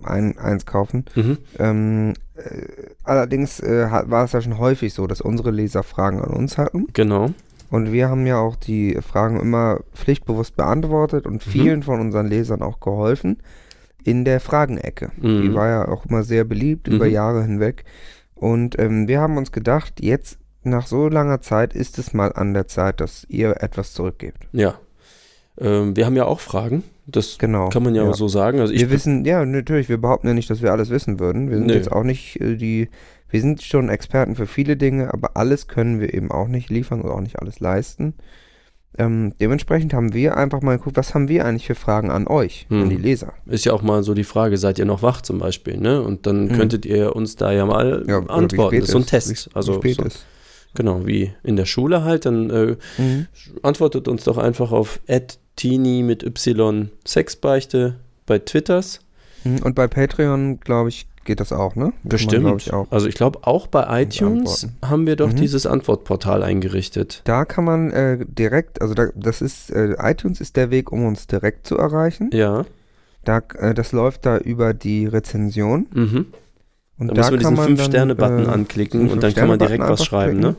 ein, eins kaufen. Mhm. Ähm, äh, allerdings äh, war es ja schon häufig so, dass unsere Leser Fragen an uns hatten. Genau. Und wir haben ja auch die Fragen immer pflichtbewusst beantwortet und Mhm. vielen von unseren Lesern auch geholfen in der Fragenecke. Die Mhm. war ja auch immer sehr beliebt über Mhm. Jahre hinweg. Und ähm, wir haben uns gedacht, jetzt nach so langer Zeit ist es mal an der Zeit, dass ihr etwas zurückgebt. Ja. Ähm, wir haben ja auch Fragen. Das Genau. kann man ja, so sagen. Also wir wissen, ja, natürlich, wir behaupten ja nicht, dass wir alles wissen würden. Wir sind Nö. jetzt auch nicht äh, die, wir sind schon Experten für viele Dinge, aber alles können wir eben auch nicht liefern und auch nicht alles leisten. Ähm, dementsprechend haben wir einfach mal geguckt, was haben wir eigentlich für Fragen an euch, Hm. an die Leser. ist ja auch mal so die Frage, seid ihr noch wach zum Beispiel, ne? Und dann Mhm. könntet ihr uns da ja mal Ja, oder antworten. Das ist so ein es- Test. Wie, also wie so, genau, wie in der Schule halt, dann äh, Mhm. antwortet uns doch einfach auf @tini mit y Sexbeichte bei Twitters. Mhm. Und bei Patreon, glaube ich, geht das auch, ne? Man, Bestimmt. glaub ich, auch. Also ich glaube auch bei iTunes haben wir doch Mhm. dieses Antwortportal eingerichtet. Da kann man äh, direkt, also da, das ist, äh, iTunes ist der Weg, um uns direkt zu erreichen. Ja. Da, äh, das läuft da über die Rezension. Mhm. Und Da, diesen kann man 5-Sterne-Button dann, äh, anklicken den und dann kann man direkt 5-Sterne-Button was schreiben, einfach ne?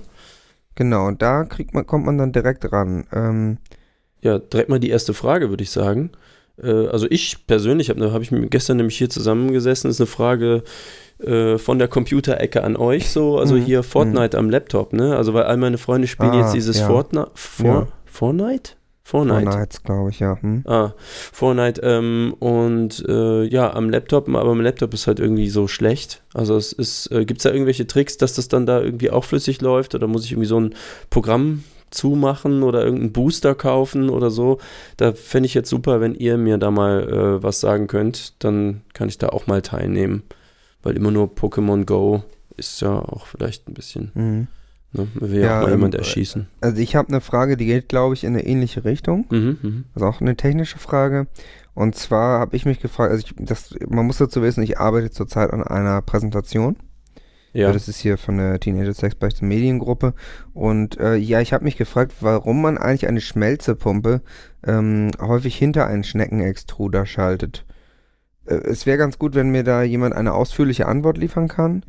Genau, und da kriegt man, kommt man dann direkt ran. Ähm, Ja, direkt mal die erste Frage, würde ich sagen. Äh, also ich persönlich habe hab ich gestern nämlich hier zusammengesessen, ist eine Frage äh, von der Computerecke an euch so, also Mhm. hier Fortnite am Laptop, ne? Also weil all meine Freunde spielen Ah, jetzt dieses ja. Fortnite, For, Ja. Fortnite? Fortnite. Fortnite, glaube ich, ja. Hm? Ah, Fortnite ähm, und äh, ja, am Laptop, aber am Laptop ist halt irgendwie so schlecht. Also es ist, äh, gibt es da irgendwelche Tricks, dass das dann da irgendwie auch flüssig läuft oder muss ich irgendwie so ein Programm zumachen oder irgendeinen Booster kaufen oder so? Da fände ich jetzt super, wenn ihr mir da mal äh, was sagen könnt, dann kann ich da auch mal teilnehmen. Weil immer nur Pokémon Go ist ja auch vielleicht ein bisschen, Mhm. ne? Man will ja, Ja, auch mal ähm, jemand erschießen. Also ich habe eine Frage, die geht, glaube ich, in eine ähnliche Richtung. Mhm, mhm. Also auch eine technische Frage. Und zwar habe ich mich gefragt, also ich, das, man muss dazu wissen, ich arbeite zurzeit an einer Präsentation. Ja. Das ist hier von der Teenager Sex Beichte Mediengruppe. Und äh, ja, ich habe mich gefragt, warum man eigentlich eine Schmelzepumpe ähm, häufig hinter einen Schneckenextruder schaltet. Äh, es wäre ganz gut, wenn mir da jemand eine ausführliche Antwort liefern kann,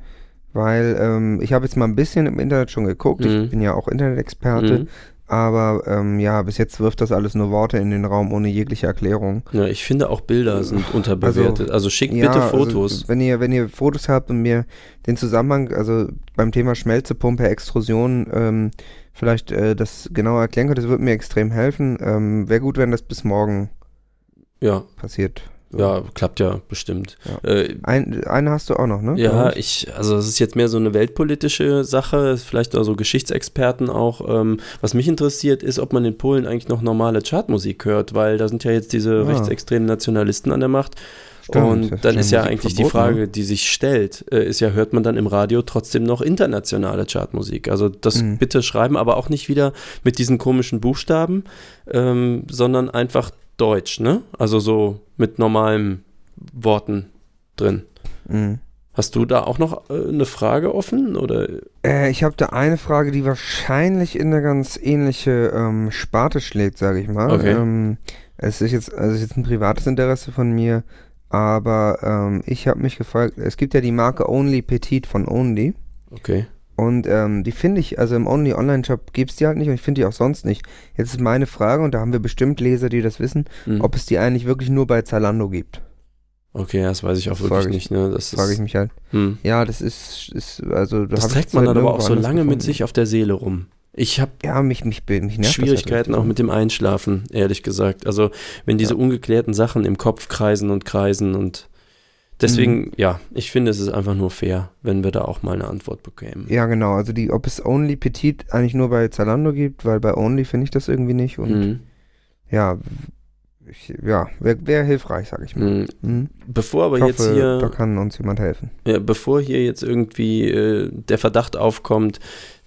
weil ähm, ich habe jetzt mal ein bisschen im Internet schon geguckt. Mhm. Ich bin ja auch Internetexperte. Mhm. Aber ähm, ja, bis jetzt wirft das alles nur Worte in den Raum ohne jegliche Erklärung. Ja, ich finde auch Bilder sind unterbewertet. Also, schickt Ja, bitte Fotos. Also, wenn ihr, wenn ihr Fotos habt und mir den Zusammenhang, also beim Thema Schmelzepumpe, Extrusion, ähm, vielleicht äh, das genauer erklären könnt, das würde mir extrem helfen. Ähm, Wäre gut, wenn das bis morgen ja, passiert. Ja, klappt ja bestimmt. Ja. Äh, Ein, eine hast du auch noch, ne? ja, ich, also es ist jetzt mehr so eine weltpolitische Sache, vielleicht auch so Geschichtsexperten auch. Ähm, was mich interessiert, ist, ob man in Polen eigentlich noch normale Chartmusik hört, weil da sind ja jetzt diese Ah. rechtsextremen Nationalisten an der Macht. Stimmt, und dann ist ja ja eigentlich die verboten, Frage, die sich stellt, äh, ist ja, hört man dann im Radio trotzdem noch internationale Chartmusik? Also das Mhm. bitte schreiben, aber auch nicht wieder mit diesen komischen Buchstaben, ähm, sondern einfach Deutsch, ne? Also so mit normalen Worten drin. Mhm. Hast du da auch noch äh, eine Frage offen? Oder? Äh, ich habe da eine Frage, die wahrscheinlich in eine ganz ähnliche ähm, Sparte schlägt, sage ich mal. Okay. Ähm, es ist jetzt, also ist jetzt ein privates Interesse von mir, aber ähm, ich habe mich gefragt, es gibt ja die Marke Only Petit von Only Okay. Und ähm, die finde ich, also im Only Online-Shop gibt es die halt nicht und ich finde die auch sonst nicht. Jetzt ist meine Frage, und da haben wir bestimmt Leser, die das wissen, Hm. ob es die eigentlich wirklich nur bei Zalando gibt. Okay, das weiß ich auch Das wirklich ich- nicht. Ne? Das Frage ich mich halt. hm. Ja, das ist, ist also da Das trägt man halt dann aber auch so lange mit gefunden. sich auf der Seele rum. Ich habe Ja, mich, mich, mich halt Schwierigkeiten richtig. auch mit dem Einschlafen, ehrlich gesagt. Also wenn diese Ja. ungeklärten Sachen im Kopf kreisen und kreisen und deswegen, Mhm. ja, ich finde, es ist einfach nur fair, wenn wir da auch mal eine Antwort bekämen. Ja, genau. Also die, ob es Only Petit eigentlich nur bei Zalando gibt, weil bei Only finde ich das irgendwie nicht. Und Mhm. ja, ich, ja, wäre wär hilfreich, sag ich mal. Mhm. Mhm. Bevor aber Ich jetzt hoffe, hier da kann uns jemand helfen. Ja, bevor hier jetzt irgendwie äh, der Verdacht aufkommt,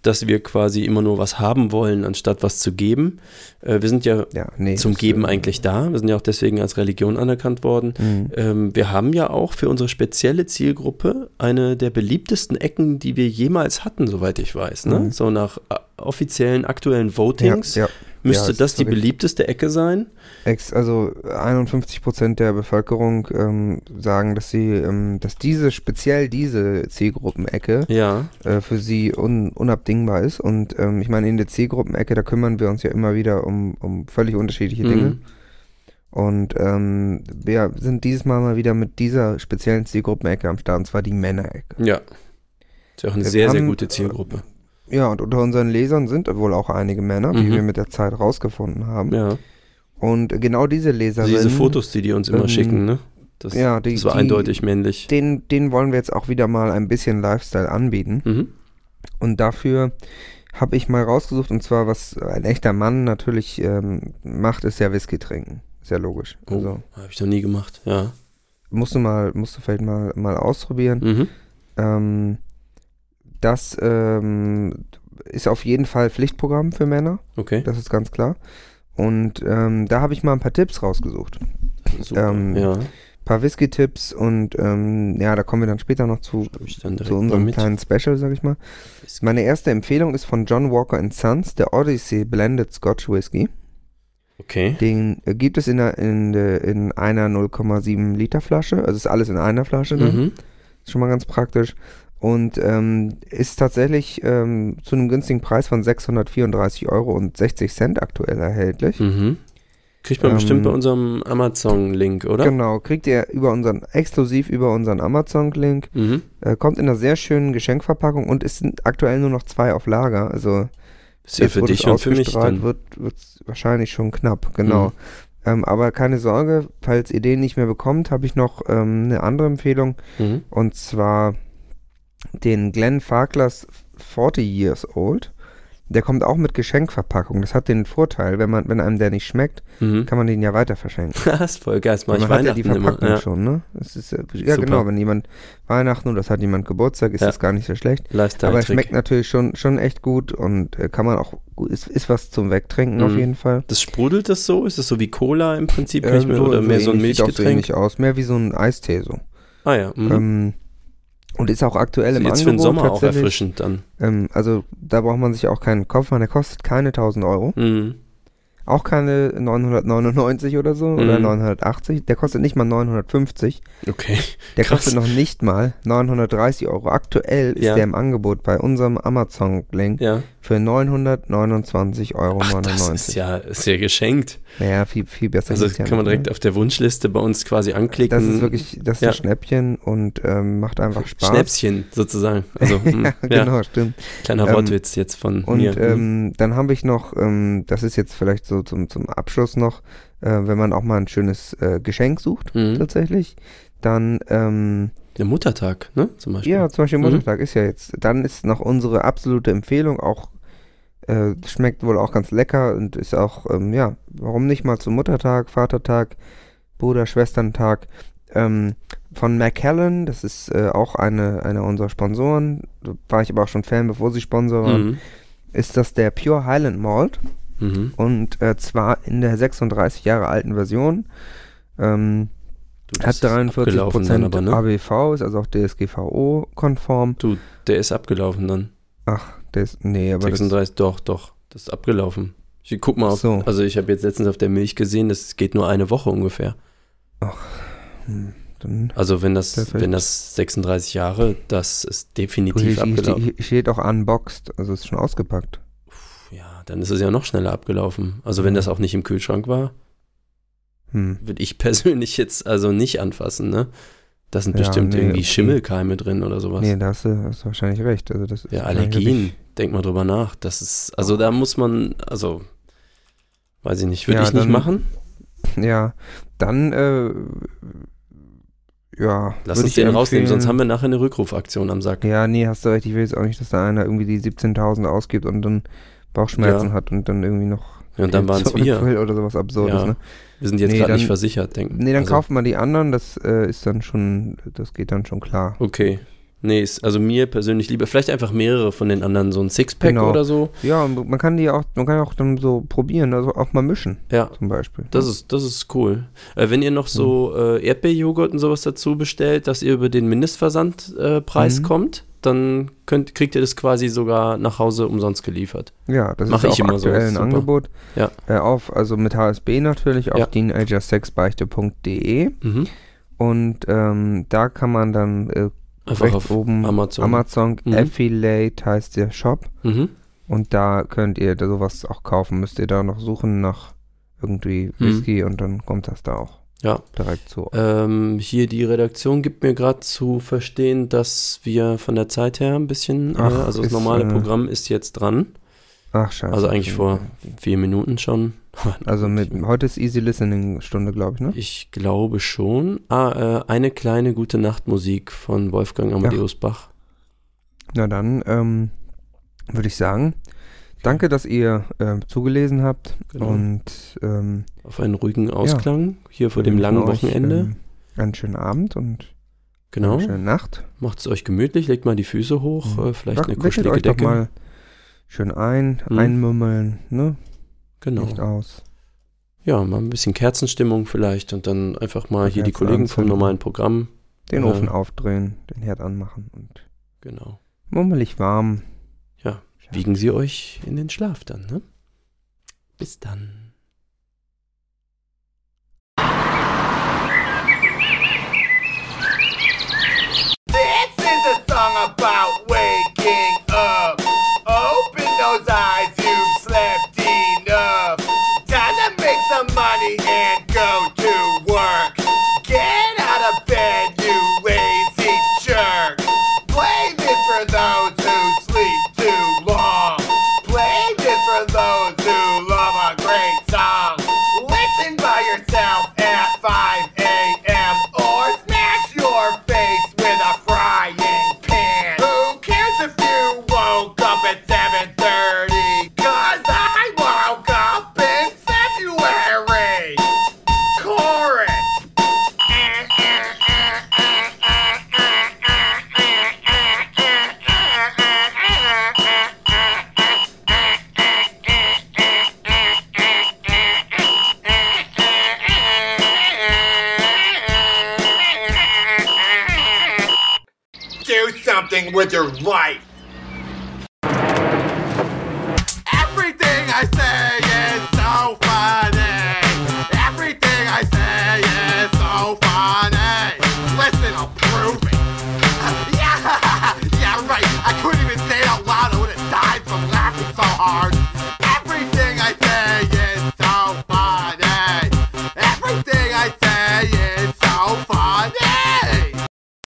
dass wir quasi immer nur was haben wollen, anstatt was zu geben. Äh, wir sind ja Ja, nee. zum Geben eigentlich da. Wir sind ja auch deswegen als Religion anerkannt worden. Mhm. Ähm, wir haben ja auch für unsere spezielle Zielgruppe eine der beliebtesten Ecken, die wir jemals hatten, soweit ich weiß. Ne? Mhm. So nach äh, offiziellen aktuellen Ja, Votings ja. Müsste ja, das die beliebteste Ecke sein. Ex, also 51 Prozent der Bevölkerung ähm, sagen, dass sie, ähm, dass diese, speziell diese Zielgruppenecke Ja. äh, für sie un, unabdingbar ist. Und ähm, ich meine, in der Zielgruppenecke, da kümmern wir uns ja immer wieder um, um völlig unterschiedliche Dinge. Mhm. Und ähm, wir sind dieses Mal mal wieder mit dieser speziellen Zielgruppenecke am Start, und zwar die Männerecke. Ja. Ist ja auch eine Wir sehr, sehr haben, gute Zielgruppe. Ja, und unter unseren Lesern sind wohl auch einige Männer, wie Mhm. wir mit der Zeit rausgefunden haben. Ja. Und genau diese Also Leserinnen, diese Fotos, die die uns immer ähm, schicken, ne? Das, ja, die, das war die, eindeutig männlich. Den, den wollen wir jetzt auch wieder mal ein bisschen Lifestyle anbieten. Mhm. Und dafür habe ich mal rausgesucht, und zwar, was ein echter Mann natürlich ähm, macht, ist ja Whisky trinken. Ist ja logisch. Oh, Also habe ich noch nie gemacht. Ja. musst du mal, musst du vielleicht mal, mal ausprobieren. Mhm. Ähm, das ähm, ist auf jeden Fall Pflichtprogramm für Männer, Okay. das ist ganz klar. Und ähm, da habe ich mal ein paar Tipps rausgesucht. Super. ähm, ja. Ein paar Whisky-Tipps und ähm, ja, da kommen wir dann später noch zu, zu unserem mit. kleinen Special, sag ich mal. Meine erste Empfehlung ist von John Walker Sons, der Odyssey Blended Scotch Whisky. Okay. Den äh, gibt es in, der, in, der, in einer 0,7 Liter Flasche. Also ist alles in einer Flasche dann. Mhm. Ist schon mal ganz praktisch. Und ähm, ist tatsächlich ähm, zu einem günstigen Preis von 634 Euro und 60 Cent aktuell erhältlich. Mhm. Kriegt man Ähm, bestimmt bei unserem Amazon-Link, oder? Genau, kriegt ihr über unseren, exklusiv über unseren Amazon-Link. Mhm. Äh, kommt in einer sehr schönen Geschenkverpackung und es sind aktuell nur noch zwei auf Lager. Also Ist ja für dich und für mich dann. wird, wird es wahrscheinlich schon knapp, genau. Mhm. Ähm, aber keine Sorge, falls ihr den nicht mehr bekommt, habe ich noch ähm, eine andere Empfehlung. Mhm. Und zwar den Glenn Farklers 40 Years Old. Der kommt auch mit Geschenkverpackung. Das hat den Vorteil, wenn man, wenn einem der nicht schmeckt, Mhm. kann man den ja weiter verschenken. das ist voll geil. Das man ich hat ja die Weihnachten immer. Verpackung Ja. schon, ne? Ist, ja, Super. genau, wenn jemand Weihnachten oder das hat jemand Geburtstag, ist Ja. das gar nicht so schlecht. Aber es schmeckt natürlich schon, schon echt gut und äh, kann man auch, ist, ist was zum Wegtrinken auf Mhm. jeden Fall. Das sprudelt das so? Ist das so wie Cola im Prinzip? Ähm, mir, oder mehr so ein ähnlich, sieht auch so Milchgetränk? ähnlich aus, mehr wie so ein Eistee so. ah ja. Mhm. Ähm, und ist auch aktuell im Jetzt für den Angebot Sommer auch erfrischend dann. Ähm, also da braucht man sich auch keinen Kopf machen, der kostet keine 1000 Euro. Mhm. Auch keine 999 oder so oder Mhm. 980. Der kostet nicht mal 950. Okay. Der Krass. kostet noch nicht mal 930 Euro. Aktuell ist Ja. der im Angebot bei unserem Amazon-Link Ja. Für 929,99 Euro. Ach, das ist ja, ist ja geschenkt. Naja, viel, viel besser. Also ja kann man nicht, direkt ne? auf der Wunschliste bei uns quasi anklicken. Das ist wirklich, das ist Ja. ein Schnäppchen und ähm, macht einfach Spaß. Schnäpschen sozusagen. Also, hm, ja, ja, genau, stimmt. kleiner Ähm, Wortwitz jetzt von Und mir. Hm. ähm, dann habe ich noch, ähm, das ist jetzt vielleicht so zum, zum Abschluss noch, äh, wenn man auch mal ein schönes äh, Geschenk sucht, Mhm. tatsächlich, dann, ähm, Der Muttertag, ne? Zum Beispiel. ja, zum Beispiel Mhm. Muttertag ist ja jetzt, dann ist noch unsere absolute Empfehlung auch, äh, schmeckt wohl auch ganz lecker und ist auch, ähm, ja, warum nicht mal zum Muttertag, Vatertag, Bruder, Schwesterntag, ähm, von Macallan, das ist äh, auch eine, einer unserer Sponsoren, da war ich aber auch schon Fan, bevor sie Sponsor waren, Mhm. ist das der Pure Highland Malt Mhm. und äh, zwar in der 36 Jahre alten Version. Ähm, Du, hat ist abgelaufen 43% dann aber, ne? ABV, ist also auch DSGVO-konform. Du, der ist abgelaufen dann. Ach, der ist, nee, aber das, 36, doch, doch. Das ist abgelaufen. Ich guck mal auf, So. also ich habe jetzt letztens auf der Milch gesehen, das geht nur eine Woche ungefähr. hm, dann, Also wenn das, Perfekt. wenn das 36 Jahre, das ist definitiv hier, hier, abgelaufen. hier steht auch unboxed, also ist schon ausgepackt. Ja, dann ist es ja noch schneller abgelaufen. Also wenn das auch nicht im Kühlschrank war, Hm. würde ich persönlich jetzt also nicht anfassen, ne? Da sind Ja, bestimmt nee, irgendwie okay. Schimmelkeime drin oder sowas. Nee, da hast du, hast du wahrscheinlich recht. Also das ja, Allergien, denk mal drüber nach. Das ist, also da muss man, also, weiß ich nicht, würde Ja, ich nicht dann- machen. wirklich- Ja, dann, äh, ja. Lass uns den rausnehmen, sonst haben wir nachher eine Rückrufaktion am Sack. Ja, nee, hast du recht. Ich will jetzt auch nicht, dass da einer irgendwie die 17.000 ausgibt und dann Bauchschmerzen Ja. hat und dann irgendwie noch Ja, und dann waren es wir. oder sowas Absurdes, ne? Wir sind jetzt Nee, gerade nicht versichert, denken. Nee, dann also, kaufen wir die anderen, das äh, ist dann schon, das geht dann schon klar. Okay. Nee, ist also mir persönlich lieber, vielleicht einfach mehrere von den anderen, so ein Sixpack Genau. oder so. Ja, und man kann die auch, man kann auch dann so probieren, also auch mal mischen, Ja, zum Beispiel. das ist, das ist cool. Äh, wenn ihr noch so äh, Erdbeerjoghurt und sowas dazu bestellt, dass ihr über den Mindestversandpreis äh, Mhm. kommt, dann könnt, kriegt ihr das quasi sogar nach Hause umsonst geliefert. Ja, das Mach ist ich auch immer so, aktuell ist ein. Angebot. Ja. Äh, auf, also mit HSB natürlich, auf Ja. teenagersexbeichte.de Mhm. und ähm, da kann man dann äh, Einfach auf oben Amazon. Amazon Mhm. Affiliate heißt der Shop Mhm. und da könnt ihr da sowas auch kaufen. Müsst ihr da noch suchen nach irgendwie Mhm. Whisky und dann kommt das da auch Ja. direkt zu. Ähm, hier die Redaktion gibt mir gerade zu verstehen, dass wir von der Zeit her ein bisschen, äh, Ach, also das ist, normale äh, Programm ist jetzt dran. Ach scheiße. Also eigentlich vor vier Minuten schon. Also mit heute ist Easy Listening Stunde, glaube ich, ne? Ich glaube schon. Ah, äh, eine kleine gute Nachtmusik von Wolfgang Amadeus Bach. Na dann ähm, würde ich sagen, danke, dass ihr äh, zugelesen habt Genau. und ähm, Auf einen ruhigen Ausklang hier vor dem langen euch, Wochenende. ähm, einen schönen Abend und genau. eine schöne Nacht. Macht es euch gemütlich, legt mal die Füße hoch, Mhm. äh, vielleicht eine Wac- wickelt kuschelige euch doch Decke. mal schön ein, Mhm. einmümmeln, ne? genau. Licht aus. Ja, mal ein bisschen Kerzenstimmung vielleicht und dann einfach mal hier die Kerzen Kollegen vom anzünden. normalen Programm. Den Ja. Ofen aufdrehen, den Herd anmachen und Genau. mummelig warm. Wiegen sie euch in den Schlaf dann, ne? Bis dann.